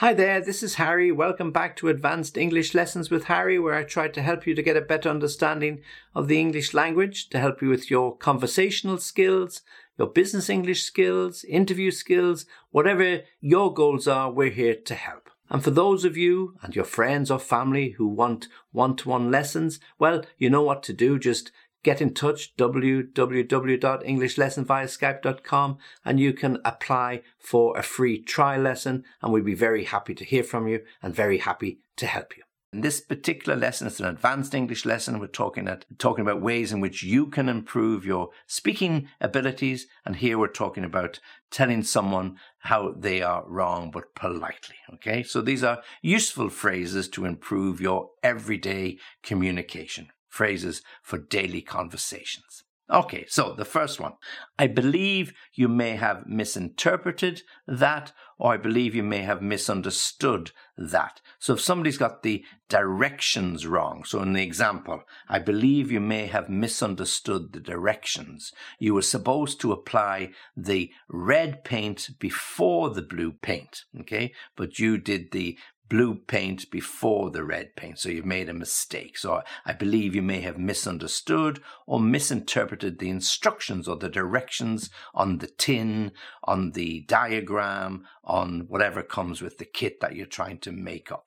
Hi there, this is Harry. Welcome back to Advanced English Lessons with Harry, where I try to help you to get a better understanding of the English language, to help you with your conversational skills, your business English skills, interview skills, whatever your goals are, we're here to help. And for those of you and your friends or family who want one to one lessons, well, you know what to do. Just get in touch www.englishlessonviaskype.com and you can apply for a free trial lesson and we'd be very happy to hear from you and very happy to help you. In this particular lesson, it's an advanced English lesson. We're talking at, talking about ways in which you can improve your speaking abilities. And here we're talking about telling someone how they are wrong, but politely. Okay. So these are useful phrases to improve your everyday communication phrases for daily conversations. Okay, so the first one. I believe you may have misinterpreted that, or I believe you may have misunderstood that. So if somebody's got the directions wrong, so in the example, I believe you may have misunderstood the directions. You were supposed to apply the red paint before the blue paint, okay? But you did the blue paint before the red paint. So you've made a mistake. So I believe you may have misunderstood or misinterpreted the instructions or the directions on the tin, on the diagram, on whatever comes with the kit that you're trying to make up.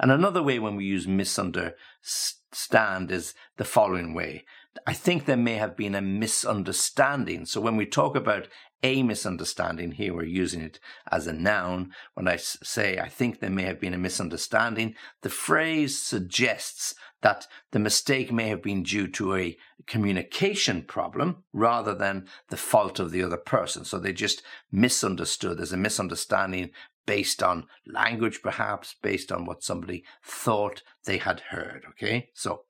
And another way when we use misunderstand is the following way. I think there may have been a misunderstanding. So when we talk about a misunderstanding, here we're using it as a noun. When I say I think there may have been a misunderstanding, the phrase suggests that the mistake may have been due to a communication problem rather than the fault of the other person. So they just misunderstood. There's a misunderstanding based on language, perhaps, based on what somebody thought they had heard. Okay. So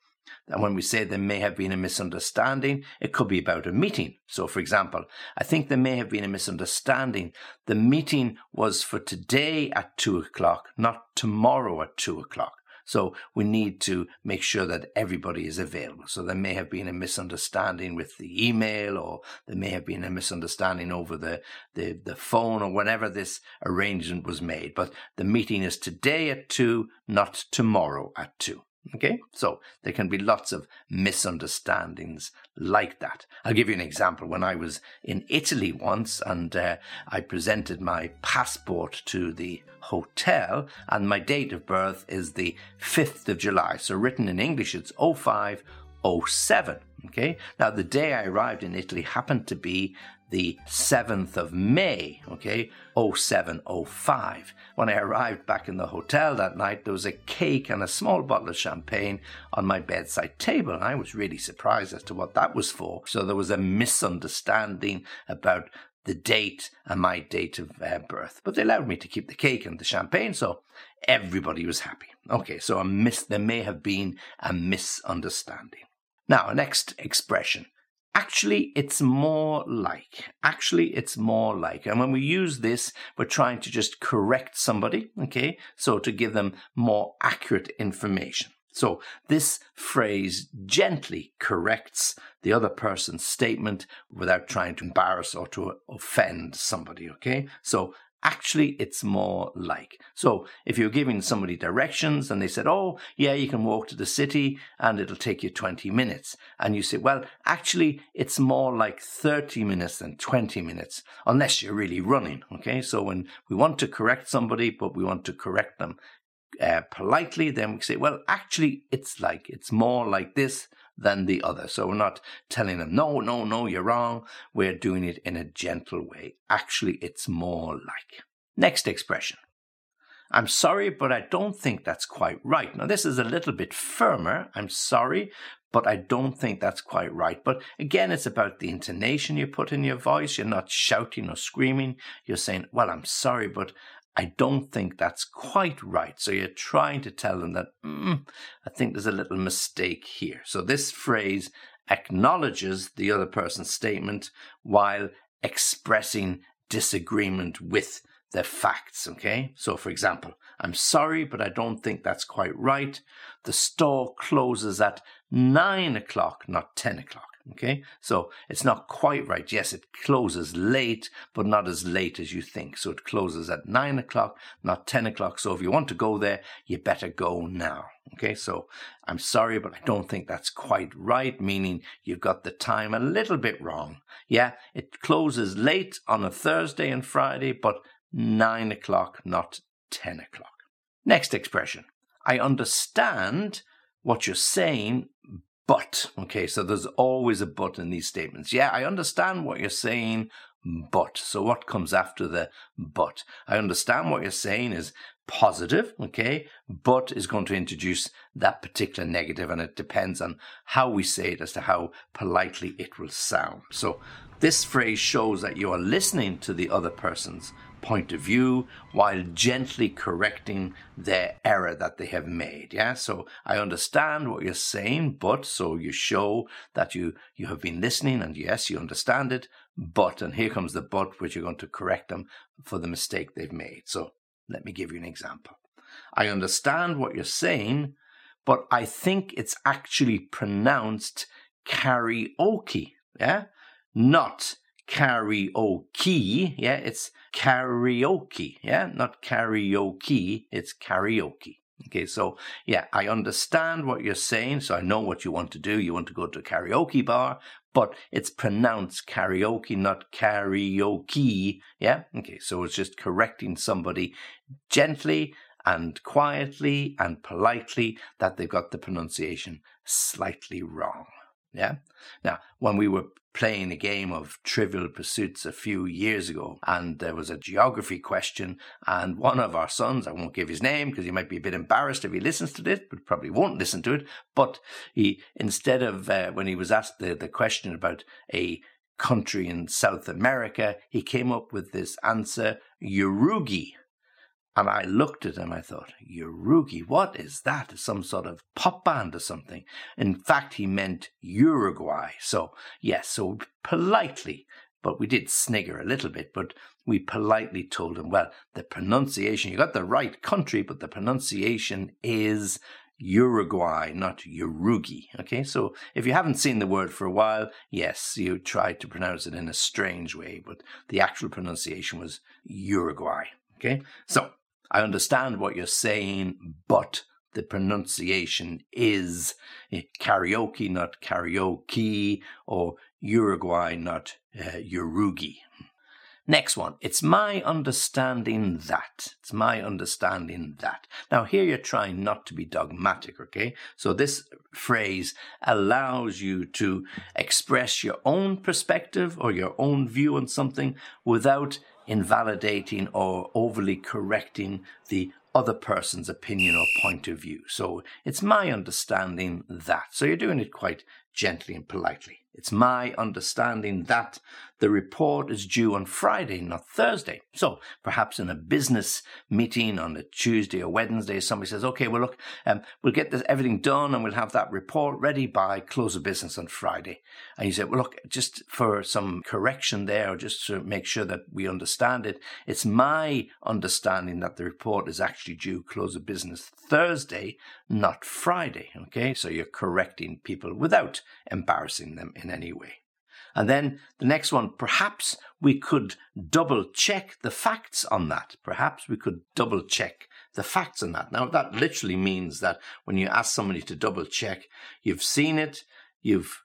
and when we say there may have been a misunderstanding, it could be about a meeting. So, for example, I think there may have been a misunderstanding. The meeting was for today at two o'clock, not tomorrow at two o'clock. So we need to make sure that everybody is available. So there may have been a misunderstanding with the email, or there may have been a misunderstanding over the, the, the phone, or whenever this arrangement was made. But the meeting is today at two, not tomorrow at two. Okay, so there can be lots of misunderstandings like that. I'll give you an example. When I was in Italy once and uh, I presented my passport to the hotel, and my date of birth is the 5th of July. So written in English, it's 0507. Okay, now the day I arrived in Italy happened to be the 7th of May, okay, 0705. When I arrived back in the hotel that night, there was a cake and a small bottle of champagne on my bedside table, and I was really surprised as to what that was for. So there was a misunderstanding about the date and my date of uh, birth. But they allowed me to keep the cake and the champagne, so everybody was happy. Okay, so a mis- there may have been a misunderstanding. Now, next expression Actually, it's more like. Actually, it's more like. And when we use this, we're trying to just correct somebody, okay? So to give them more accurate information. So this phrase gently corrects the other person's statement without trying to embarrass or to offend somebody, okay? So Actually, it's more like. So, if you're giving somebody directions and they said, Oh, yeah, you can walk to the city and it'll take you 20 minutes. And you say, Well, actually, it's more like 30 minutes than 20 minutes, unless you're really running. Okay. So, when we want to correct somebody, but we want to correct them uh, politely, then we say, Well, actually, it's like, it's more like this than the other. So we're not telling them, no, no, no, you're wrong. We're doing it in a gentle way. Actually, it's more like. Next expression. I'm sorry, but I don't think that's quite right. Now, this is a little bit firmer. I'm sorry, but I don't think that's quite right. But again, it's about the intonation you put in your voice. You're not shouting or screaming. You're saying, Well, I'm sorry, but I don't think that's quite right. So you're trying to tell them that, mm, I think there's a little mistake here. So this phrase acknowledges the other person's statement while expressing disagreement with the facts. Okay. So for example, I'm sorry, but I don't think that's quite right. The store closes at nine o'clock, not 10 o'clock. Okay, so it's not quite right. Yes, it closes late, but not as late as you think. So it closes at nine o'clock, not 10 o'clock. So if you want to go there, you better go now. Okay, so I'm sorry, but I don't think that's quite right, meaning you've got the time a little bit wrong. Yeah, it closes late on a Thursday and Friday, but nine o'clock, not 10 o'clock. Next expression. I understand what you're saying, but. Okay, so there's always a but in these statements. Yeah, I understand what you're saying, but. So what comes after the but? I understand what you're saying is positive, okay, but is going to introduce that particular negative, and it depends on how we say it as to how politely it will sound. So this phrase shows that you are listening to the other person's point of view while gently correcting their error that they have made. Yeah. So I understand what you're saying, but so you show that you, you have been listening and yes, you understand it, but, and here comes the but, which you're going to correct them for the mistake they've made. So let me give you an example. I understand what you're saying, but I think it's actually pronounced karaoke. Yeah. Not karaoke. Yeah, it's karaoke. Yeah, not karaoke. It's karaoke. Okay, so yeah, I understand what you're saying. So I know what you want to do. You want to go to a karaoke bar, but it's pronounced karaoke, not karaoke. Yeah, okay, so it's just correcting somebody gently and quietly and politely that they've got the pronunciation slightly wrong. Yeah. Now, when we were playing a game of trivial pursuits a few years ago and there was a geography question and one of our sons i won't give his name because he might be a bit embarrassed if he listens to this but probably won't listen to it but he instead of uh, when he was asked the, the question about a country in south america he came up with this answer uruguay and I looked at him, I thought, Uruguay, what is that? Some sort of pop band or something. In fact, he meant Uruguay. So, yes, so politely, but we did snigger a little bit, but we politely told him, well, the pronunciation, you got the right country, but the pronunciation is Uruguay, not Uruguay. Okay, so if you haven't seen the word for a while, yes, you tried to pronounce it in a strange way, but the actual pronunciation was Uruguay. Okay, so I understand what you're saying, but the pronunciation is karaoke, not karaoke, or Uruguay, not uh, Uruguay. Next one. It's my understanding that. It's my understanding that. Now, here you're trying not to be dogmatic, okay? So, this phrase allows you to express your own perspective or your own view on something without invalidating or overly correcting the other person's opinion or point of view. So it's my understanding that. So you're doing it quite gently and politely. It's my understanding that the report is due on Friday, not Thursday. So perhaps in a business meeting on a Tuesday or Wednesday, somebody says, okay, well, look, um, we'll get this, everything done and we'll have that report ready by close of business on Friday. And you say, well, look, just for some correction there, or just to make sure that we understand it, it's my understanding that the report is actually due close of business Thursday, not Friday. Okay. So you're correcting people without embarrassing them in any way. And then the next one, perhaps we could double check the facts on that. Perhaps we could double check the facts on that. Now, that literally means that when you ask somebody to double check, you've seen it, you've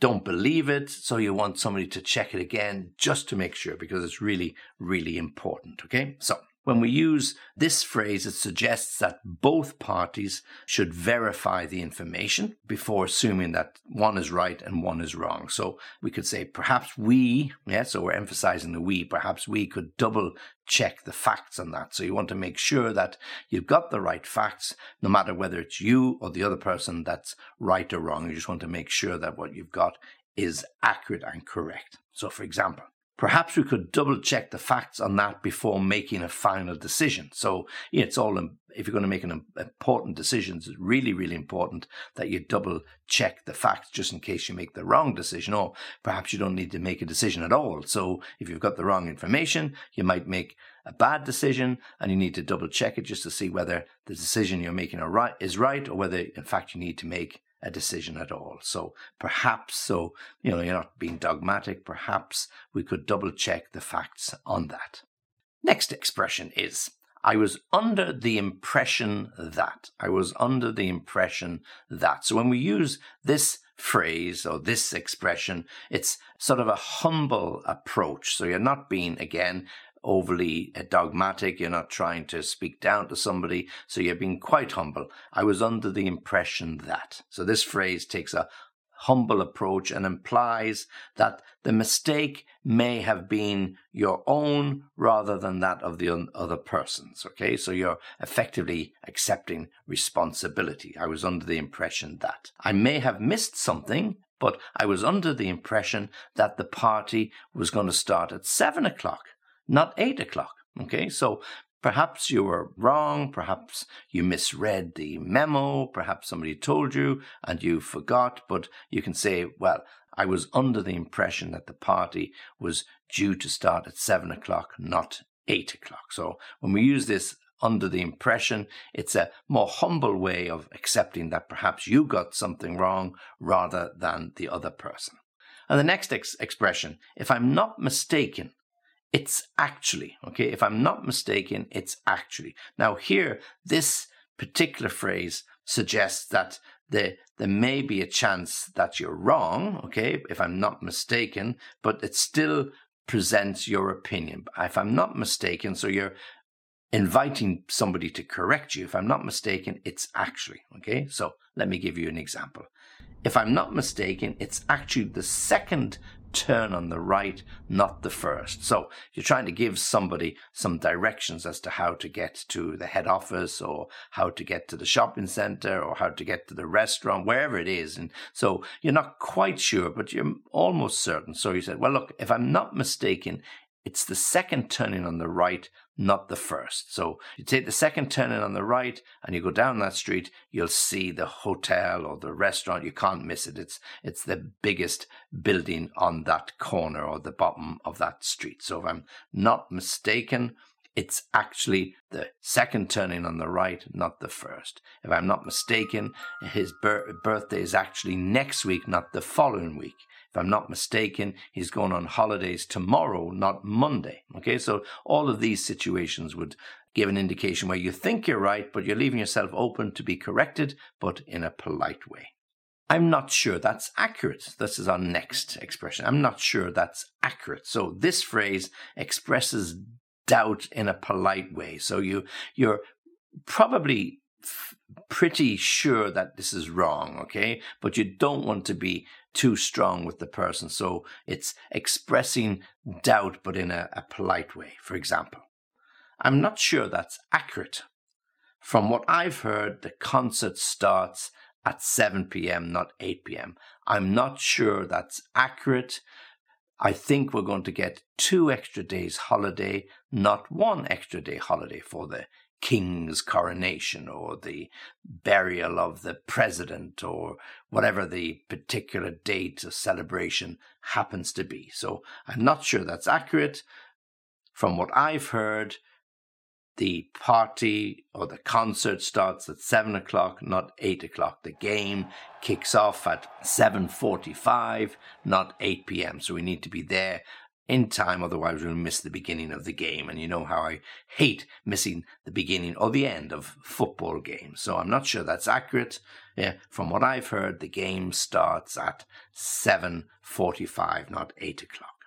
don't believe it, so you want somebody to check it again just to make sure because it's really, really important. Okay. So when we use this phrase, it suggests that both parties should verify the information before assuming that one is right and one is wrong. So we could say, perhaps we, yeah, so we're emphasizing the we, perhaps we could double check the facts on that. So you want to make sure that you've got the right facts, no matter whether it's you or the other person that's right or wrong. You just want to make sure that what you've got is accurate and correct. So, for example, Perhaps we could double check the facts on that before making a final decision. So it's all, if you're going to make an important decision, it's really, really important that you double check the facts just in case you make the wrong decision. Or perhaps you don't need to make a decision at all. So if you've got the wrong information, you might make a bad decision and you need to double check it just to see whether the decision you're making is right or whether in fact you need to make a decision at all. So perhaps, so, you know, you're not being dogmatic, perhaps we could double check the facts on that. Next expression is I was under the impression that. I was under the impression that. So when we use this phrase or this expression, it's sort of a humble approach. So you're not being, again, overly uh, dogmatic. You're not trying to speak down to somebody. So you're being quite humble. I was under the impression that. So this phrase takes a humble approach and implies that the mistake may have been your own rather than that of the other person's. Okay, so you're effectively accepting responsibility. I was under the impression that I may have missed something, but I was under the impression that the party was going to start at seven o'clock, not eight o'clock. Okay, so Perhaps you were wrong, perhaps you misread the memo, perhaps somebody told you and you forgot, but you can say, well, I was under the impression that the party was due to start at seven o'clock, not eight o'clock. So when we use this under the impression, it's a more humble way of accepting that perhaps you got something wrong rather than the other person. And the next ex- expression, if I'm not mistaken, it's actually, okay? If I'm not mistaken, it's actually. Now, here, this particular phrase suggests that there, there may be a chance that you're wrong, okay, if I'm not mistaken, but it still presents your opinion. If I'm not mistaken, so you're inviting somebody to correct you. If I'm not mistaken, it's actually, okay? So let me give you an example. If I'm not mistaken, it's actually the second turn on the right, not the first. So you're trying to give somebody some directions as to how to get to the head office or how to get to the shopping center or how to get to the restaurant, wherever it is. And so you're not quite sure, but you're almost certain. So you said, well, look, if I'm not mistaken, it's the second turning on the right, not the first. So you take the second turning on the right and you go down that street, you'll see the hotel or the restaurant. You can't miss it. It's it's the biggest building on that corner or the bottom of that street. So if I'm not mistaken, it's actually the second turning on the right, not the first. If I'm not mistaken, his birthday is actually next week, not the following week. I'm not mistaken, he's going on holidays tomorrow, not Monday. Okay, so all of these situations would give an indication where you think you're right, but you're leaving yourself open to be corrected, but in a polite way. I'm not sure that's accurate. This is our next expression. I'm not sure that's accurate. So this phrase expresses doubt in a polite way. So you you're probably f- pretty sure that this is wrong, okay? But you don't want to be too strong with the person. So it's expressing doubt, but in a, a polite way. For example, I'm not sure that's accurate. From what I've heard, the concert starts at 7 p.m., not 8 p.m. I'm not sure that's accurate. I think we're going to get two extra days holiday, not one extra day holiday for the king's coronation or the burial of the president or whatever the particular date of celebration happens to be. So I'm not sure that's accurate. From what I've heard, the party or the concert starts at seven o'clock, not eight o'clock. The game kicks off at seven forty-five, not eight p.m. So we need to be there in time, otherwise we'll miss the beginning of the game. And you know how I hate missing the beginning or the end of football games. So I'm not sure that's accurate. Yeah, from what I've heard, the game starts at 7.45, not 8 o'clock.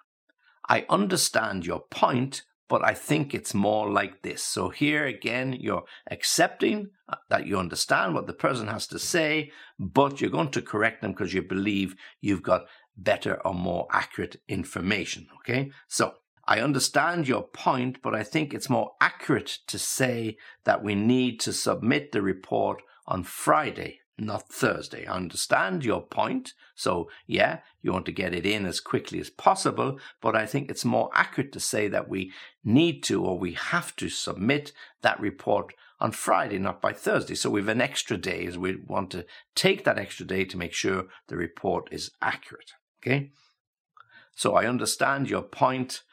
I understand your point, but I think it's more like this. So here again, you're accepting uh, that you understand what the person has to say, but you're going to correct them because you believe you've got better or more accurate information. Okay. So I understand your point, but I think it's more accurate to say that we need to submit the report on Friday, not Thursday. I understand your point. So, yeah, you want to get it in as quickly as possible, but I think it's more accurate to say that we need to or we have to submit that report on Friday, not by Thursday. So we have an extra day as we want to take that extra day to make sure the report is accurate. Okay. So I understand your point,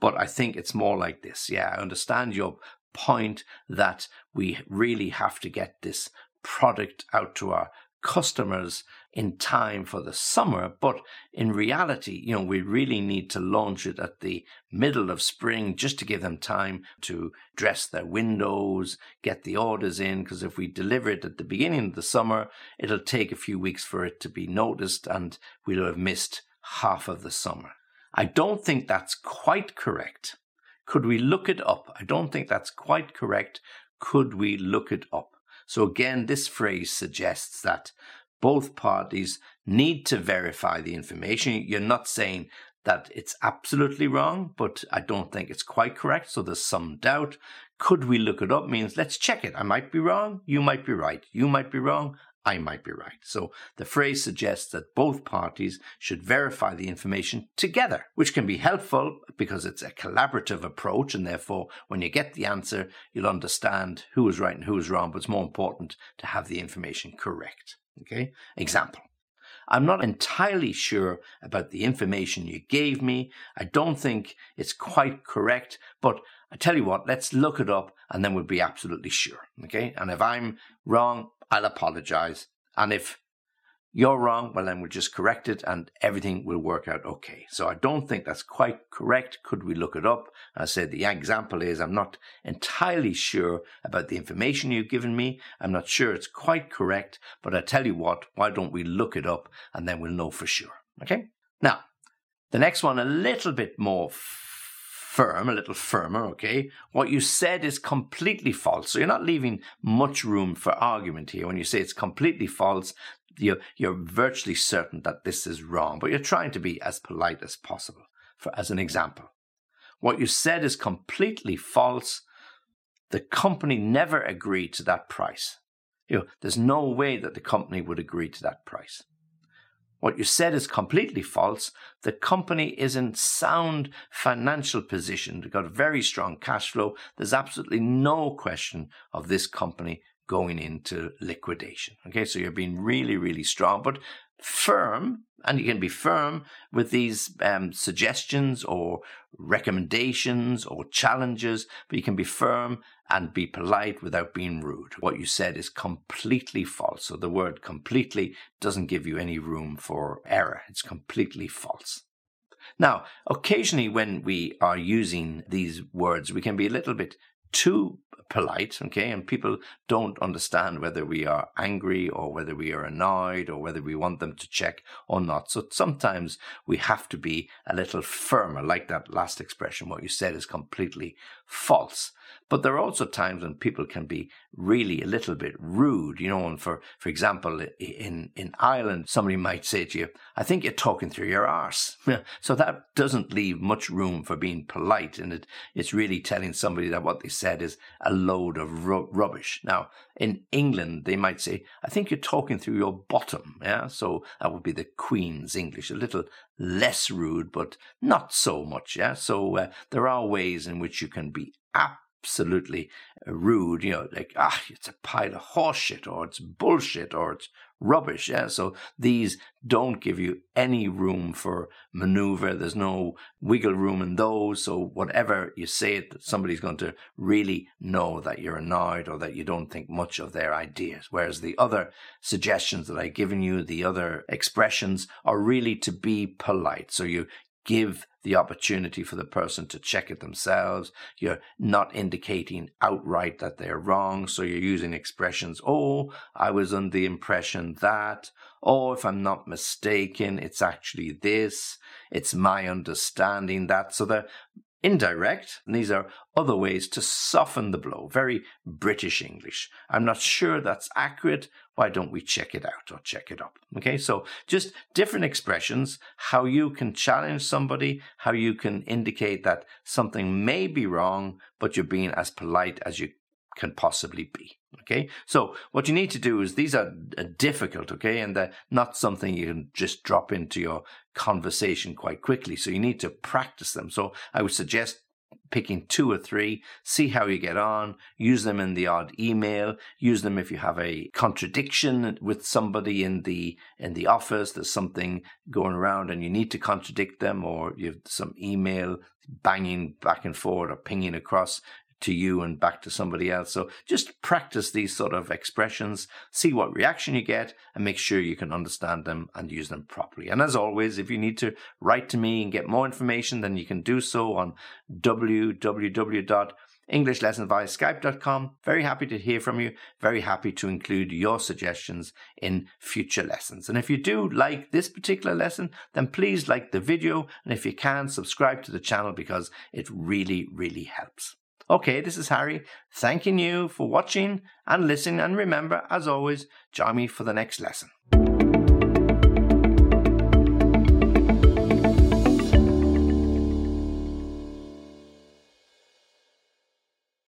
but I think it's more like this. Yeah, I understand your point that we really have to get this product out to our customers in time for the summer, but in reality, you know, we really need to launch it at the middle of spring just to give them time to dress their windows, get the orders in, because if we deliver it at the beginning of the summer, it'll take a few weeks for it to be noticed and we'll have missed half of the summer. I don't think that's quite correct. Could we look it up? I don't think that's quite correct. Could we look it up? So again, this phrase suggests that both parties need to verify the information. You're not saying that it's absolutely wrong, but I don't think it's quite correct. So there's some doubt. Could we look it up? Means let's check it. I might be wrong. You might be right. You might be wrong. I might be right. So the phrase suggests that both parties should verify the information together, which can be helpful because it's a collaborative approach. And therefore, when you get the answer, you'll understand who is right and who is wrong. But it's more important to have the information correct. Okay. Example. I'm not entirely sure about the information you gave me. I don't think it's quite correct, but I tell you what, let's look it up and then we'll be absolutely sure. Okay. And if I'm wrong, I'll apologize. And if you're wrong, well, then we'll just correct it and everything will work out okay. So I don't think that's quite correct. Could we look it up? I said the example is I'm not entirely sure about the information you've given me. I'm not sure it's quite correct, but I tell you what, why don't we look it up and then we'll know for sure. Okay? Now, the next one, a little bit more firm, a little firmer, okay? What you said is completely false. So you're not leaving much room for argument here. When you say it's completely false, you're, you're virtually certain that this is wrong, but you're trying to be as polite as possible. For, as an example, what you said is completely false. The company never agreed to that price. You know, there's no way that the company would agree to that price. What you said is completely false. The company is in sound financial position. They've got a very strong cash flow. There's absolutely no question of this company going into liquidation. Okay, so you're being really, really strong, but firm, and you can be firm with these um, suggestions or recommendations or challenges, but you can be firm and be polite without being rude. What you said is completely false. So the word completely doesn't give you any room for error. It's completely false. Now, occasionally when we are using these words, we can be a little bit too polite, okay? And people don't understand whether we are angry or whether we are annoyed or whether we want them to check or not. So sometimes we have to be a little firmer, like that last expression. What you said is completely false. But there are also times when people can be really a little bit rude, you know. And for, for example, in, in Ireland, somebody might say to you, I think you're talking through your arse. so that doesn't leave much room for being polite. And it, it's really telling somebody that what they said is a load of ru- rubbish. Now, in England, they might say, I think you're talking through your bottom. Yeah. So that would be the Queen's English, a little less rude, but not so much. Yeah. So uh, there are ways in which you can be absolutely rude, you know, like, ah, it's a pile of horseshit or it's bullshit or it's rubbish. Yeah. So these don't give you any room for maneuver. There's no wiggle room in those. So whatever you say it, somebody's going to really know that you're annoyed or that you don't think much of their ideas. Whereas the other suggestions that I've given you, the other expressions are really to be polite. So you, give the opportunity for the person to check it themselves. You're not indicating outright that they're wrong. So you're using expressions, oh, I was under the impression that, oh, if I'm not mistaken, it's actually this, it's my understanding that. So they're indirect, and these are other ways to soften the blow. Very British English. I'm not sure that's accurate. Why don't we check it out or check it up? Okay, so just different expressions, how you can challenge somebody, how you can indicate that something may be wrong, but you're being as polite as you can possibly be. Okay, so what you need to do is these are uh, difficult, okay, and they're not something you can just drop into your conversation quite quickly. So you need to practice them. So I would suggest picking two or three, see how you get on, use them in the odd email, use them if you have a contradiction with somebody in the in the office, there's something going around and you need to contradict them or you have some email banging back and forward or pinging across to you and back to somebody else. So just practice these sort of expressions, see what reaction you get, and make sure you can understand them and use them properly. And as always, if you need to write to me and get more information, then you can do so on www English lessons via skype.com. Very happy to hear from you. Very happy to include your suggestions in future lessons. And if you do like this particular lesson, then please like the video. And if you can, subscribe to the channel because it really, really helps. Okay, this is Harry thanking you for watching and listening. And remember, as always, join me for the next lesson.